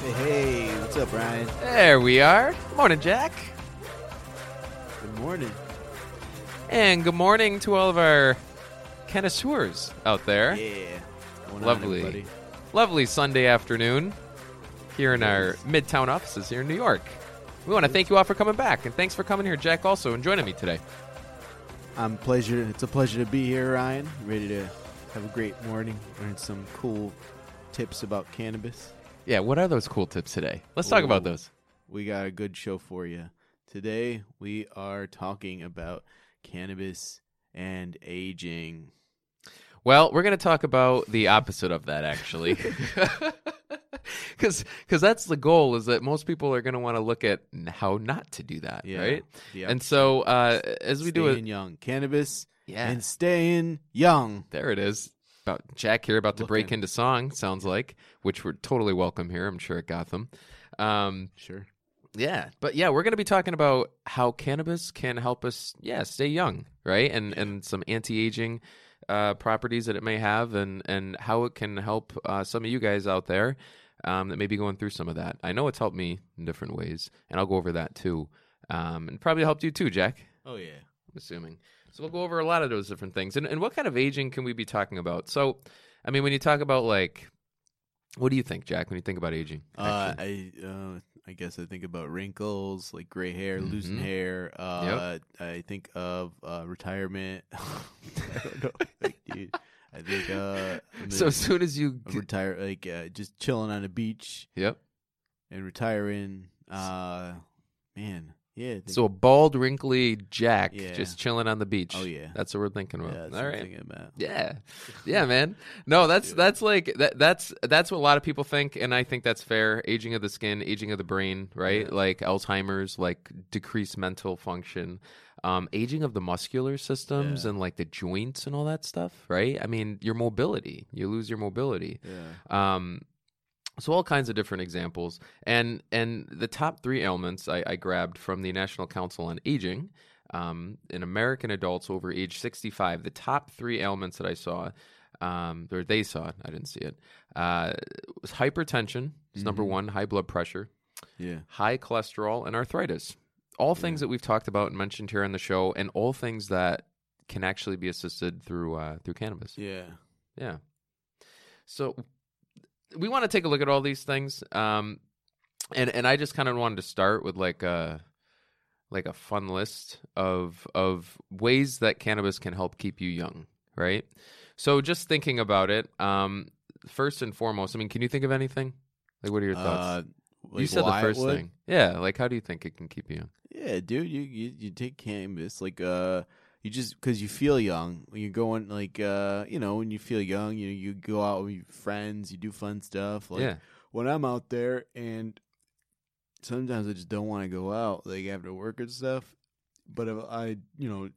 Hey, hey, what's up, Ryan? There we are. Morning, Jack. Good morning. And good morning to all of our connoisseurs out there. Yeah. Lovely. Lovely Sunday afternoon here in our Midtown offices here in New York. We want to thank you all for coming back, and thanks for coming here, Jack, also, and joining me today. I'm pleasure. It's a pleasure to be here, Ryan. Ready to have a great morning. Learn some cool tips about cannabis. Yeah, what are those cool tips today? Let's talk about those. We got a good show for you. Today we are talking about cannabis and aging. Well, we're going to talk about the opposite of that, actually. Because that's the goal is that most people are going to want to look at how not to do that, Yeah. right? The And so uh, as we do staying it, young, cannabis yeah, and staying young. There it is. About Jack here about to break into song, sounds like, which we're totally welcome here, I'm sure at Gotham. Um, Sure. yeah, but yeah, we're going to be talking about how cannabis can help us, yeah, stay young, right? And and some anti-aging uh, properties that it may have, and and how it can help uh, some of you guys out there um, that may be going through some of that. I know it's helped me in different ways, and I'll go over that too, um, and probably helped you too, Jack. Oh yeah. I'm assuming. So we'll go over a lot of those different things. And, and what kind of aging can we be talking about? So, I mean, when you talk about like, what do you think, Jack, when you think about aging? Uh. I uh, I guess I think about wrinkles, like gray hair, losing Mhm. hair. Uh, I think of uh, retirement. I don't know, like, dude. I think uh, so as soon as you, retire, like uh, just chilling on the beach yep. and retiring. Uh, man, yeah. So a bald, wrinkly Jack Yeah. just chilling on the beach. oh yeah, That's what we're thinking about. yeah. That's All what I'm right. thinking about. Yeah, yeah, man. No, that's that's like that. That's that's what a lot of people think, and I think that's fair. Aging of the skin, aging of the brain, right? Like Alzheimer's, like decreased mental function, um, aging of the muscular systems, and like the joints and all that stuff, right? I mean, your mobility, you lose your mobility. Yeah. Um, so all kinds of different examples, and and the top three ailments I, I grabbed from the National Council on Aging. Um, in American adults over age 65, the top three ailments that I saw, um, or they saw it, I didn't see it, uh, was hypertension, is number Mhm. one, high blood pressure, Yeah. high cholesterol, and arthritis. All things Yeah. that we've talked about and mentioned here on the show, and all things that can actually be assisted through uh, through cannabis. Yeah. Yeah. So we want to take a look at all these things. Um and and I just kind of wanted to start with like a like a fun list of of ways that cannabis can help keep you young, right? So just thinking about it, um first and foremost, I mean, can you think of anything? Like what are your thoughts? Uh, you said the first thing. Yeah, like how do you think it can keep you young? Yeah, dude, you you, you take cannabis like uh you just because you feel young when you're going like uh you know when you feel young you you go out with your friends you do fun stuff like yeah. when I'm out there and sometimes I just don't want to go out like after work and stuff but if I you know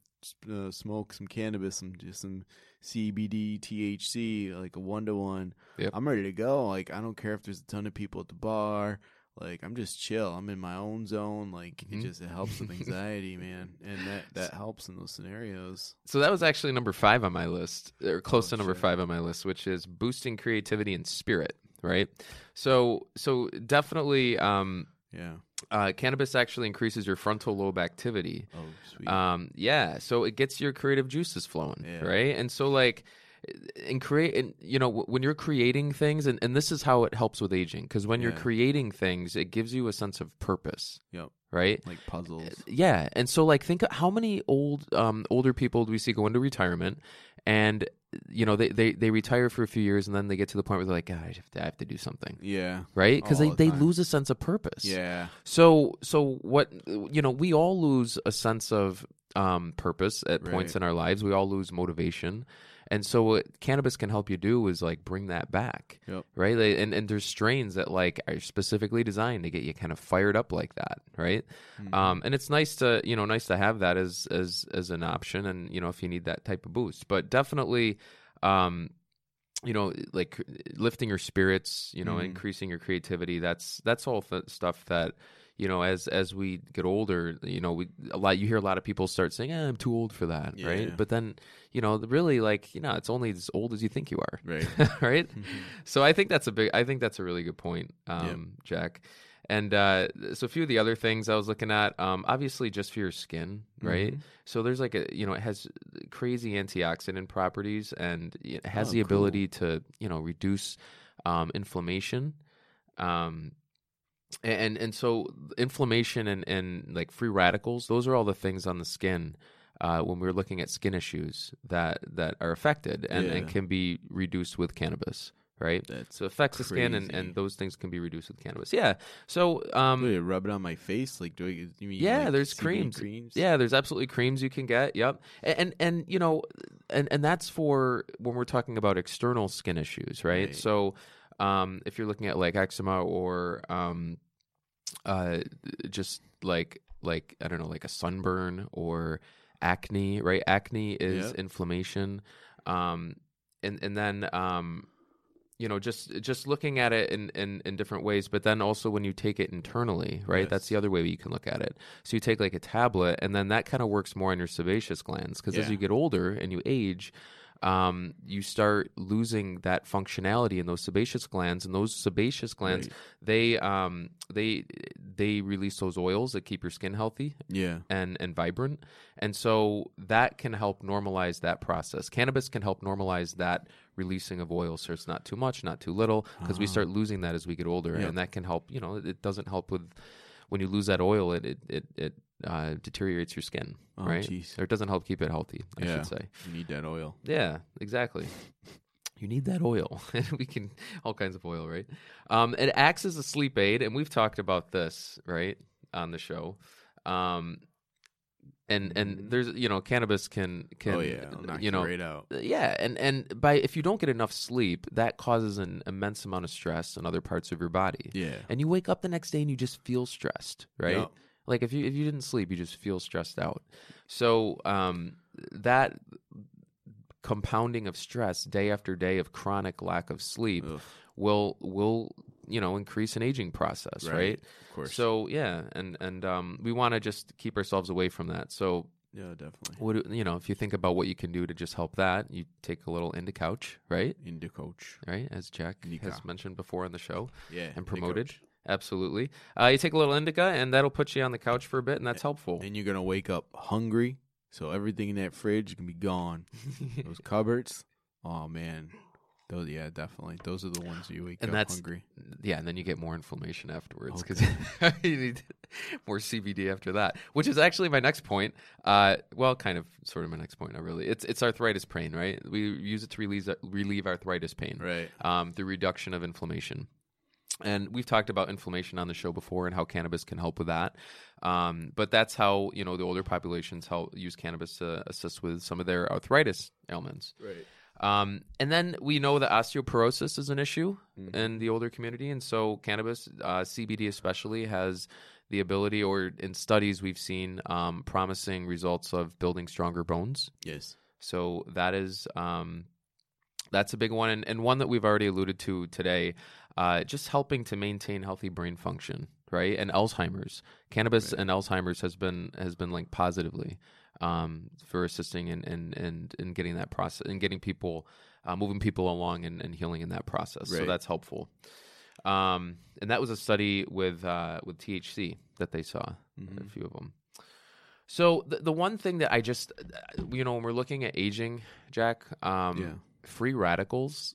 uh, smoke some cannabis some just some CBD THC like a one to one Yep. I'm ready to go like I don't care if there's a ton of people at the bar like I'm just chill. I'm in my own zone. Like Mhm. it just it helps with anxiety, man, and that that helps in those scenarios. So that was actually number five on my list, or close Oh, to number shit. five on my list, which is boosting creativity and spirit. Right. So so definitely, um, Yeah. uh, cannabis actually increases your frontal lobe activity. Oh, sweet. Um, yeah. So it gets your creative juices flowing. Yeah. Right. And so like. And create, and you know, when you're creating things, and, and this is how it helps with aging, because when you're creating things, it gives you a sense of purpose, yep. right? Like puzzles. Yeah, and so like think how many old um older people do we see go into retirement and you know they, they they retire for a few years and then they get to the point where they're like God, I have to, I have to do something Yeah. right because they, the they time. lose a sense of purpose Yeah. so so what you know we all lose a sense of um purpose at points in our lives we all lose motivation and so what cannabis can help you do is like bring that back Yep. right They- and and there's strains that like are specifically designed to get you kind of fired up like that right Mhm. um, and it's nice to you know nice to have that as as as an option, and you know if you need that type of boost. But definitely, um, you know like lifting your spirits you know Mhm. increasing your creativity that's that's all th- stuff that you know as as we get older you know we a lot you hear a lot of people start saying eh, i'm too old for that Yeah. right but then you know really like you know it's only as old as you think you are Right. right Mhm. so I think that's a big. I think that's a really good point, um, Jack. And uh, so a few of the other things I was looking at, um, obviously just for your skin, right? Mhm. So there's like a, you know, it has crazy antioxidant properties, and it has Oh, the cool. ability to, you know, reduce um, inflammation. Um, and and so inflammation and, and like free radicals, those are all the things on the skin. Uh, when we're looking at skin issues that that are affected and, and can be reduced with cannabis, right? That's So it affects the skin, and, and those things can be reduced with cannabis. Yeah. So um, rub it on my face? Like, do I? You mean Yeah, like there's CBD creams. creams? yeah, there's absolutely creams you can get. Yep. And, and and you know, and and that's for when we're talking about external skin issues, right? Right. So um, if you're looking at like eczema or um, uh, just like like I don't know, like a sunburn or acne, right? Acne is Yep. inflammation, um, and and then um, you know just just looking at it in, in in different ways but then also when you take it internally right that's the other way you can look at it so you take like a tablet and then that kind of works more on your sebaceous glands because as you get older and you age um, you start losing that functionality in those sebaceous glands and those sebaceous glands Right. they um they they release those oils that keep your skin healthy Yeah. and and vibrant and so that can help normalize that process cannabis can help normalize that releasing of oil so it's not too much not too little because we Ah. start losing that as we get older Yep. and that can help you know it doesn't help with when you lose that oil it it it, it uh, deteriorates your skin Oh, right jeez. or it doesn't help keep it healthy i Yeah. should say You need that oil. yeah, exactly. You need that oil. and we can all kinds of oil, right? Um, it acts as a sleep aid, and we've talked about this, right, on the show. Um, and and Mhm. there's you know cannabis can can oh yeah. You know right out. yeah and and by if you don't get enough sleep that causes an immense amount of stress in other parts of your body Yeah. and you wake up the next day and you just feel stressed right Yup. Like if you if you didn't sleep you just feel stressed out so um that compounding of stress day after day of chronic lack of sleep Ugh, will will you know increase an aging process right, Right. of course. so yeah and and um we want to just keep ourselves away from that so yeah, definitely. what you know if you think about what you can do to just help that you take a little into couch right Into coach. right as jack Indica. has mentioned before on the show Yeah. and promoted. Absolutely uh, you take a little indica and that'll put you on the couch for a bit and that's helpful And you're gonna wake up hungry, so everything in that fridge can be gone. Those cupboards. Oh man. Those yeah, definitely. Those are the ones you wake And up that's- hungry. yeah and then you get more inflammation afterwards because Okay. you need more cbd after that which is actually my next point uh, well kind of sort of my next point not really it's it's arthritis pain right we use it to relieve relieve arthritis pain Right. um, through reduction of inflammation. And we've talked about inflammation on the show before and how cannabis can help with that. Um, but that's how you know the older populations help use cannabis to assist with some of their arthritis ailments. Right. Um, and then we know that osteoporosis is an issue Mhm. in the older community, and so cannabis, uh, CBD especially, has the ability, or in studies we've seen, um, promising results of building stronger bones. Yes. So that is um, that's a big one, and, and one that we've already alluded to today. Uh, just helping to maintain healthy brain function, right? And Alzheimer's, cannabis Right. and Alzheimer's has been has been linked positively um, for assisting in in, in in getting that process and getting people uh, moving people along and, and healing in that process. So that's helpful. Um, and that was a study with uh, with THC that they saw a Mhm. few of them. So the the one thing that I just you know when we're looking at aging, Jack, um, Yeah. Free radicals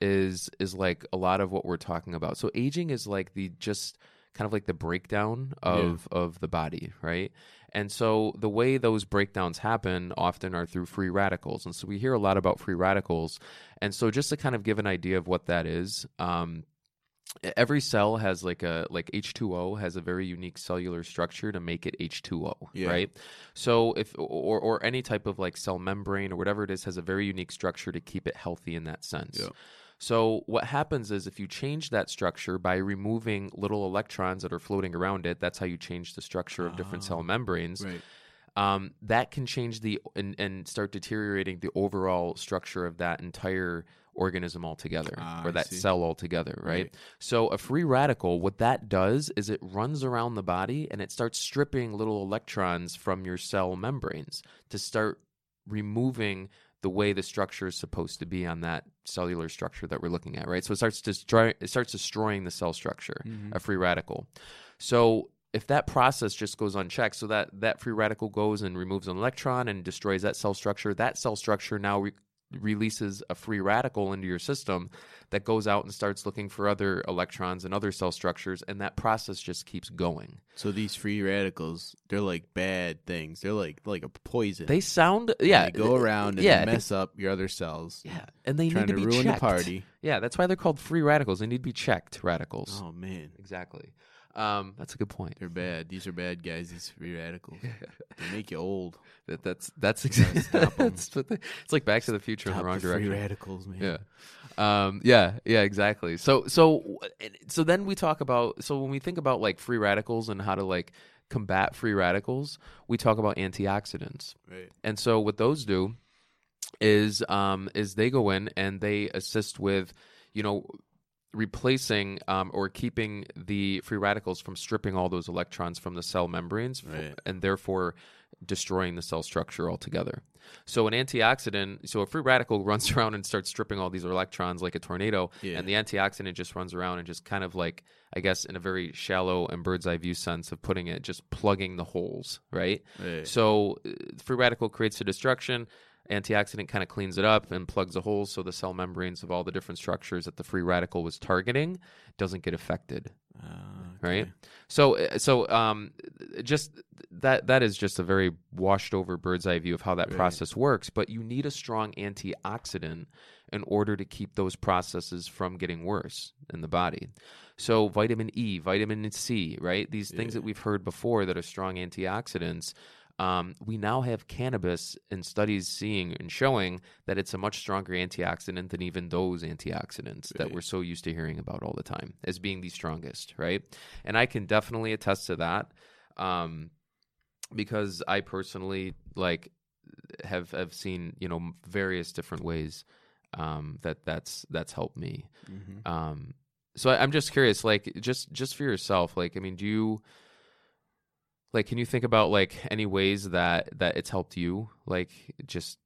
is is like a lot of what we're talking about. So aging is like the just kind of like the breakdown of of the body, right? And so the way those breakdowns happen often are through free radicals. And so we hear a lot about free radicals. And so just to kind of give an idea of what that is, um, every cell has like a like H2O has a very unique cellular structure to make it H2O, Yeah. right? So if or or any type of like cell membrane or whatever it is has a very unique structure to keep it healthy in that sense. Yeah. So what happens is if you change that structure by removing little electrons that are floating around it, that's how you change the structure of different Ah. cell membranes. Right. Um, that can change the and, and start deteriorating the overall structure of that entire organism altogether Ah, or that cell altogether right? Right. so a free radical what that does is it runs around the body and it starts stripping little electrons from your cell membranes to start removing the way the structure is supposed to be on that cellular structure that we're looking at right so it starts destroy it starts destroying the cell structure Mhm. a free radical so if that process just goes unchecked, so that that free radical goes and removes an electron and destroys that cell structure, that cell structure now re- releases a free radical into your system that goes out and starts looking for other electrons and other cell structures, and that process just keeps going. So these free radicals, they're like bad things. They're like like a poison. They sound, And yeah, they go around and yeah, I they mess up your other cells. yeah, and they need to, to, be ruin checked. the party. Yeah, that's why they're called free radicals. They need to be checked radicals. Oh man, Exactly. Um, that's a good point. they're bad. These are bad guys. These free radicals. They make you old. That, that's that's exactly stop that's what they, it's like Back to the Future in the wrong the direction. Free radicals, man. Yeah. Um, yeah, yeah, exactly. So, so, so then we talk about, so when we think about like free radicals and how to like combat free radicals, we talk about antioxidants. Right. And so what those do is, um, is they go in and they assist with, you know, replacing um, or keeping the free radicals from stripping all those electrons from the cell membranes f- Right. and therefore destroying the cell structure altogether. So an antioxidant, so a free radical runs around and starts stripping all these electrons like a tornado, Yeah. and the antioxidant just runs around and just kind of like, I guess, in a very shallow and bird's eye view sense of putting it, just plugging the holes, right? Right. So uh, free radical creates a destruction. Antioxidant kind of cleans it up and plugs the holes so the cell membranes of all the different structures that the free radical was targeting doesn't get affected. Ah, Right. So, uh, so um, just that that is just a very washed over bird's eye view of how that Right. process works. But you need a strong antioxidant in order to keep those processes from getting worse in the body. So, vitamin E, vitamin C, right? These things that we've heard before that are strong antioxidants. Um, we now have cannabis and studies seeing and showing that it's a much stronger antioxidant than even those antioxidants that we're so used to hearing about all the time as being the strongest, right? And I can definitely attest to that um, because I personally like have have seen you know various different ways um, that that's that's helped me. Mhm. Um, so I, I'm just curious, like just just for yourself, like I mean, do you like can you think about like any ways that that it's helped you, like just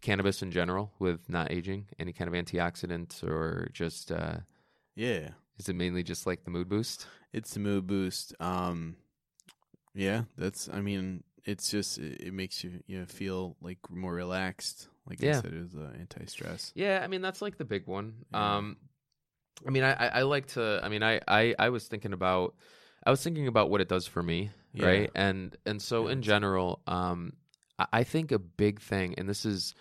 cannabis in general with not aging, any kind of antioxidant or just uh, Yeah. is it mainly just like the mood boost? It's a mood boost. Um, yeah, that's. I mean, it's just it, it makes you you know, feel like more relaxed. Like I Yeah. said, it was uh, anti-stress. Yeah, I mean that's like the big one. Yeah. Um, I mean, I, I, I like to. I mean, I, I, I was thinking about, I was thinking about what it does for me, Yeah. right? And and so Yeah, in general, um, I, think a big thing, and this is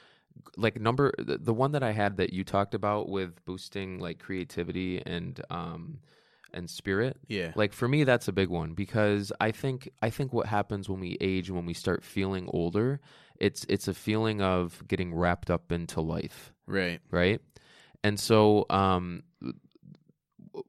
like number the, the one that I had that you talked about with boosting like creativity and um and spirit. Yeah. Like for me, that's a big one because I think I think what happens when we age and when we start feeling older, it's it's a feeling of getting wrapped up into life right. right? And so, um,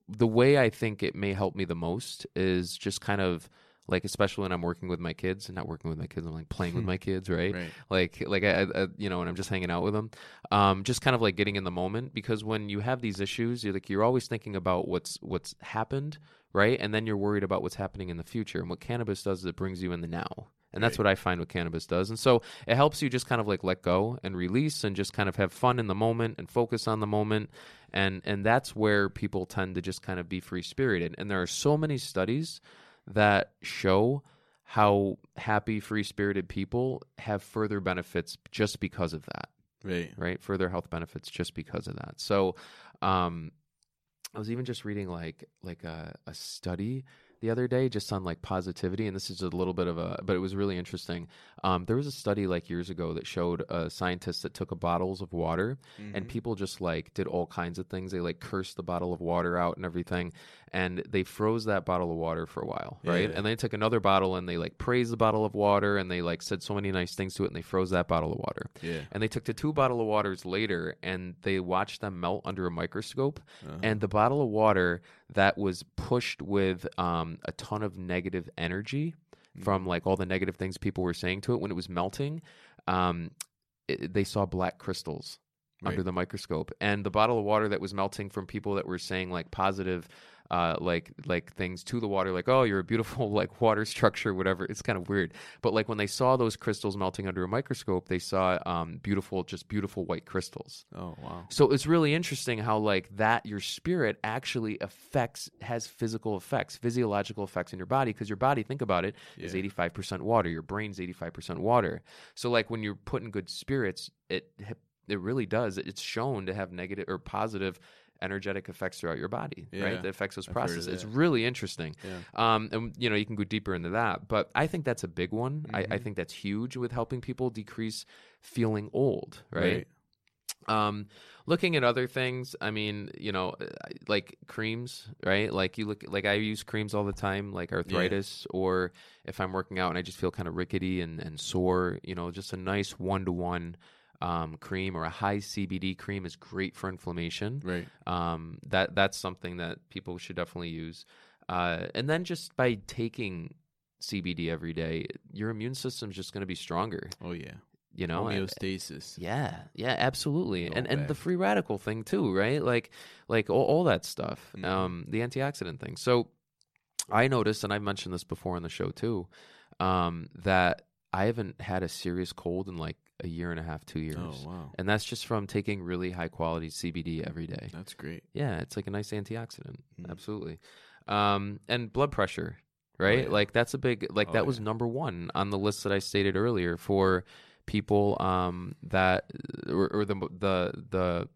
the way I think it may help me the most is just kind of like, especially when I'm working with my kids, and not working with my kids, I'm like playing with my kids, right? Right. Like, like I, I, you know, when I'm just hanging out with them, um, just kind of like getting in the moment because when you have these issues, you're like you're always thinking about what's what's happened, right? And then you're worried about what's happening in the future. And what cannabis does is it brings you in the now. And that's Right. what I find what cannabis does. And so it helps you just kind of like let go and release and just kind of have fun in the moment and focus on the moment. And and that's where people tend to just kind of be free spirited. And there are so many studies that show how happy free spirited people have further benefits just because of that Right. right? Further health benefits just because of that. So, um, I was even just reading like like a, a study the other day just on like positivity, and this is a little bit of a, but it was really interesting. Um, there was a study like years ago that showed a scientist that took a bottles of water and Mhm. people just like did all kinds of things. They like cursed the bottle of water out and everything, and they froze that bottle of water for a while, right? Yeah. And they took another bottle and they like praised the bottle of water and they like said so many nice things to it, and they froze that bottle of water. yeah. And they took the two bottle of waters later and they watched them melt under a microscope. Uh-huh. And the bottle of water that was pushed with um, a ton of negative energy from like all the negative things people were saying to it when it was melting. Um, it, they saw black crystals under the microscope, and the bottle of water that was melting from people that were saying like positive. Uh, like like things to the water, like oh, you're a beautiful like water structure, whatever. It's kind of weird, but like when they saw those crystals melting under a microscope, they saw um, beautiful, just beautiful white crystals. Oh wow. So it's really interesting how like that your spirit actually affects has physical effects, physiological effects in your body because your body, think about it, is Yeah. 85% water. Your brain's 85% water. So like when you're put in good spirits, it it really does. It's shown to have negative or positive energetic effects throughout your body, Yeah. right? That affects those I've processes. It's really interesting. Yeah. Um, and you know, you can go deeper into that, but I think that's a big one. I, I Mhm. think that's huge with helping people decrease feeling old, right? Um, looking at other things, I mean, you know, like creams, right? Like you look, like I use creams all the time, like arthritis, or if I'm working out and I just feel kind of rickety and, and sore, you know, just a nice one to one um, cream or a high CBD cream is great for inflammation. Right. Um, that that's something that people should definitely use. Uh, and then just by taking CBD every day, your immune system's just going to be stronger. Oh yeah. You know, and- Homeostasis. yeah, yeah, absolutely, Go and and the free radical thing too, right? Like like all, all that stuff, Mhm. um, the antioxidant thing. So I noticed, and I've mentioned this before on the show too, um, that I haven't had a serious cold in like a year and a half, two years, Oh wow. and that's just from taking really high quality CBD every day. That's great. Yeah, it's like a nice antioxidant. Mm. Absolutely. Um, and blood pressure, right? yeah. Like that's a big like Oh, that was yeah. number one on the list that I stated earlier for people um that or, or the the the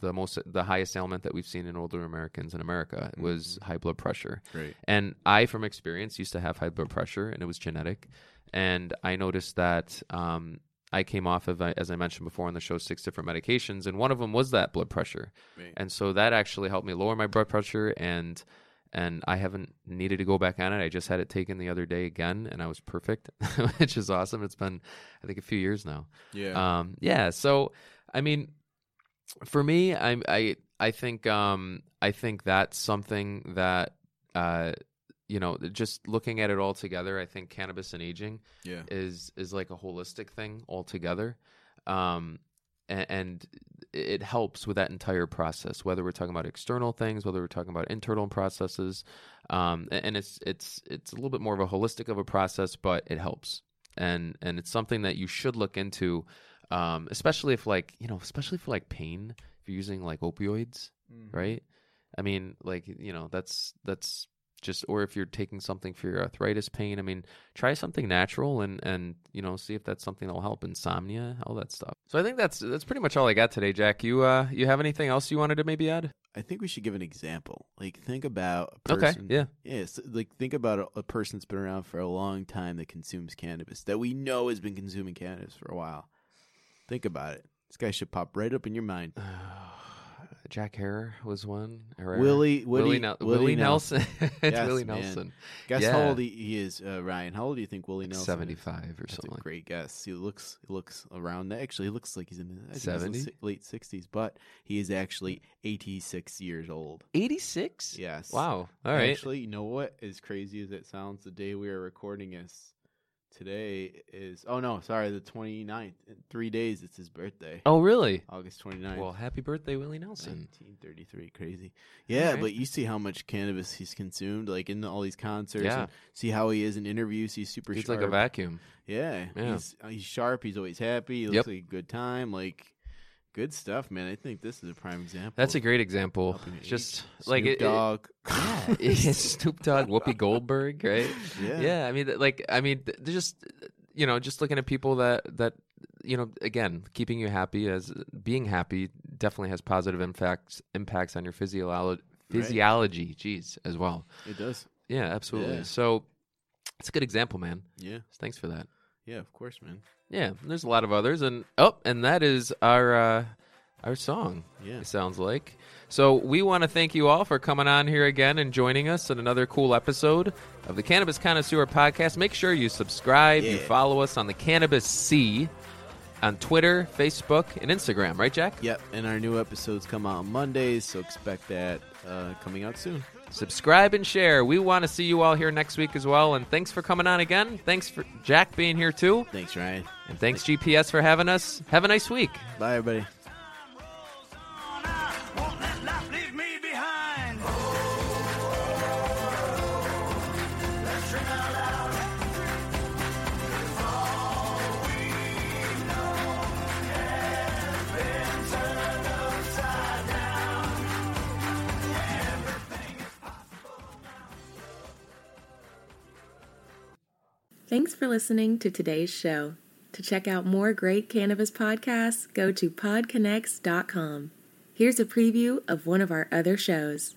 the most the highest ailment that we've seen in older Americans in America was Mm-hmm. high blood pressure. Great. And I, from experience, used to have high blood pressure, and it was genetic. And I noticed that um, I came off of, uh, as I mentioned before on the show, six different medications, and one of them was that blood pressure. And so that actually helped me lower my blood pressure, and and I haven't needed to go back on it. I just had it taken the other day again, and I was perfect, which is awesome. It's been, I think, a few years now. yeah. Um, yeah. So, I mean, for me, I, I, I think, um, I think that's something that, uh, you know, just looking at it all together, I think cannabis and aging yeah. is is like a holistic thing altogether, um, and, and it helps with that entire process. Whether we're talking about external things, whether we're talking about internal processes, um, and it's it's it's a little bit more of a holistic of a process, but it helps, and and it's something that you should look into, um, especially if like you know, especially for like pain, if you're using like opioids, Mm-hmm. right? I mean, like you know, that's that's just or if you're taking something for your arthritis pain. I mean, try something natural and and you know see if that's something that'll help insomnia, all that stuff. So I think that's that's pretty much all I got today, Jack. You uh you have anything else you wanted to maybe add? I think we should give an example. Like, think about a Okay, person. yeah. Yeah. so, like, think about a, a person that's been around for a long time that consumes cannabis that we know has been consuming cannabis for a while. Think about it. This guy should pop right up in your mind. Jack Herer was one. Herrera? Willie, Willie, Willie, Nel- Willie Willie Nelson. it's Yes, Willie man. Nelson. Guess Yeah. how old he, he is, uh, Ryan? How old do you think Willie Nelson? is? Seventy-five or That's something. a great guess. He looks he looks around that. Actually, he looks like he's in his I think he's in 70? late sixties, but he is actually eighty six years old. Eighty-six. Yes. Wow. All right. Actually, you know what? As crazy as it sounds, the day we are recording is today is oh no, sorry, the 29th. In three days, it's his birthday. oh, really? August 29th. Well, happy birthday, Willie Nelson. 1933, crazy. Yeah, Alright. but you see how much cannabis he's consumed, like in all these concerts. Yeah. and see how he is in interviews. He's super He's sharp. like a vacuum. Yeah, Yeah. he's he's sharp. He's always happy. He looks Yep. like a good time. Like good stuff, man. I think this is a prime example. That's a great example. Just like Snoop it, it- yeah, it's Snoop Dogg, Whoopi Goldberg, right? Yeah. yeah. I mean, like, I mean, just you know, just looking at people that that you know, again, keeping you happy as being happy definitely has positive impacts impacts on your physiology physiology, geez, as well. It does. Yeah, absolutely. Yeah. So it's a good example, man. Yeah. Thanks for that. Yeah. Of course, man. Yeah, there's a lot of others, and oh, and that is our uh, our song. Yeah. It sounds like. So we want to thank you all for coming on here again and joining us in another cool episode of the Cannabis Connoisseur podcast. Make sure you subscribe, you follow us on the Cannabis C on Twitter, Facebook, and Instagram. Right, Jack? Yep. And our new episodes come out on Mondays, so expect that uh, coming out soon. subscribe and share. We want to see you all here next week as well. And thanks for coming on again. Thanks for Jack being here too. Thanks, Ryan. And thanks GPS for having us. Have a nice week. Bye, everybody. Won't let life leave me behind. Let's sing out loud. All we know has been turned upside down. Everything is possible Thanks for listening to today's show. To check out more great cannabis podcasts, go to podconnects.com. Here's a preview of one of our other shows.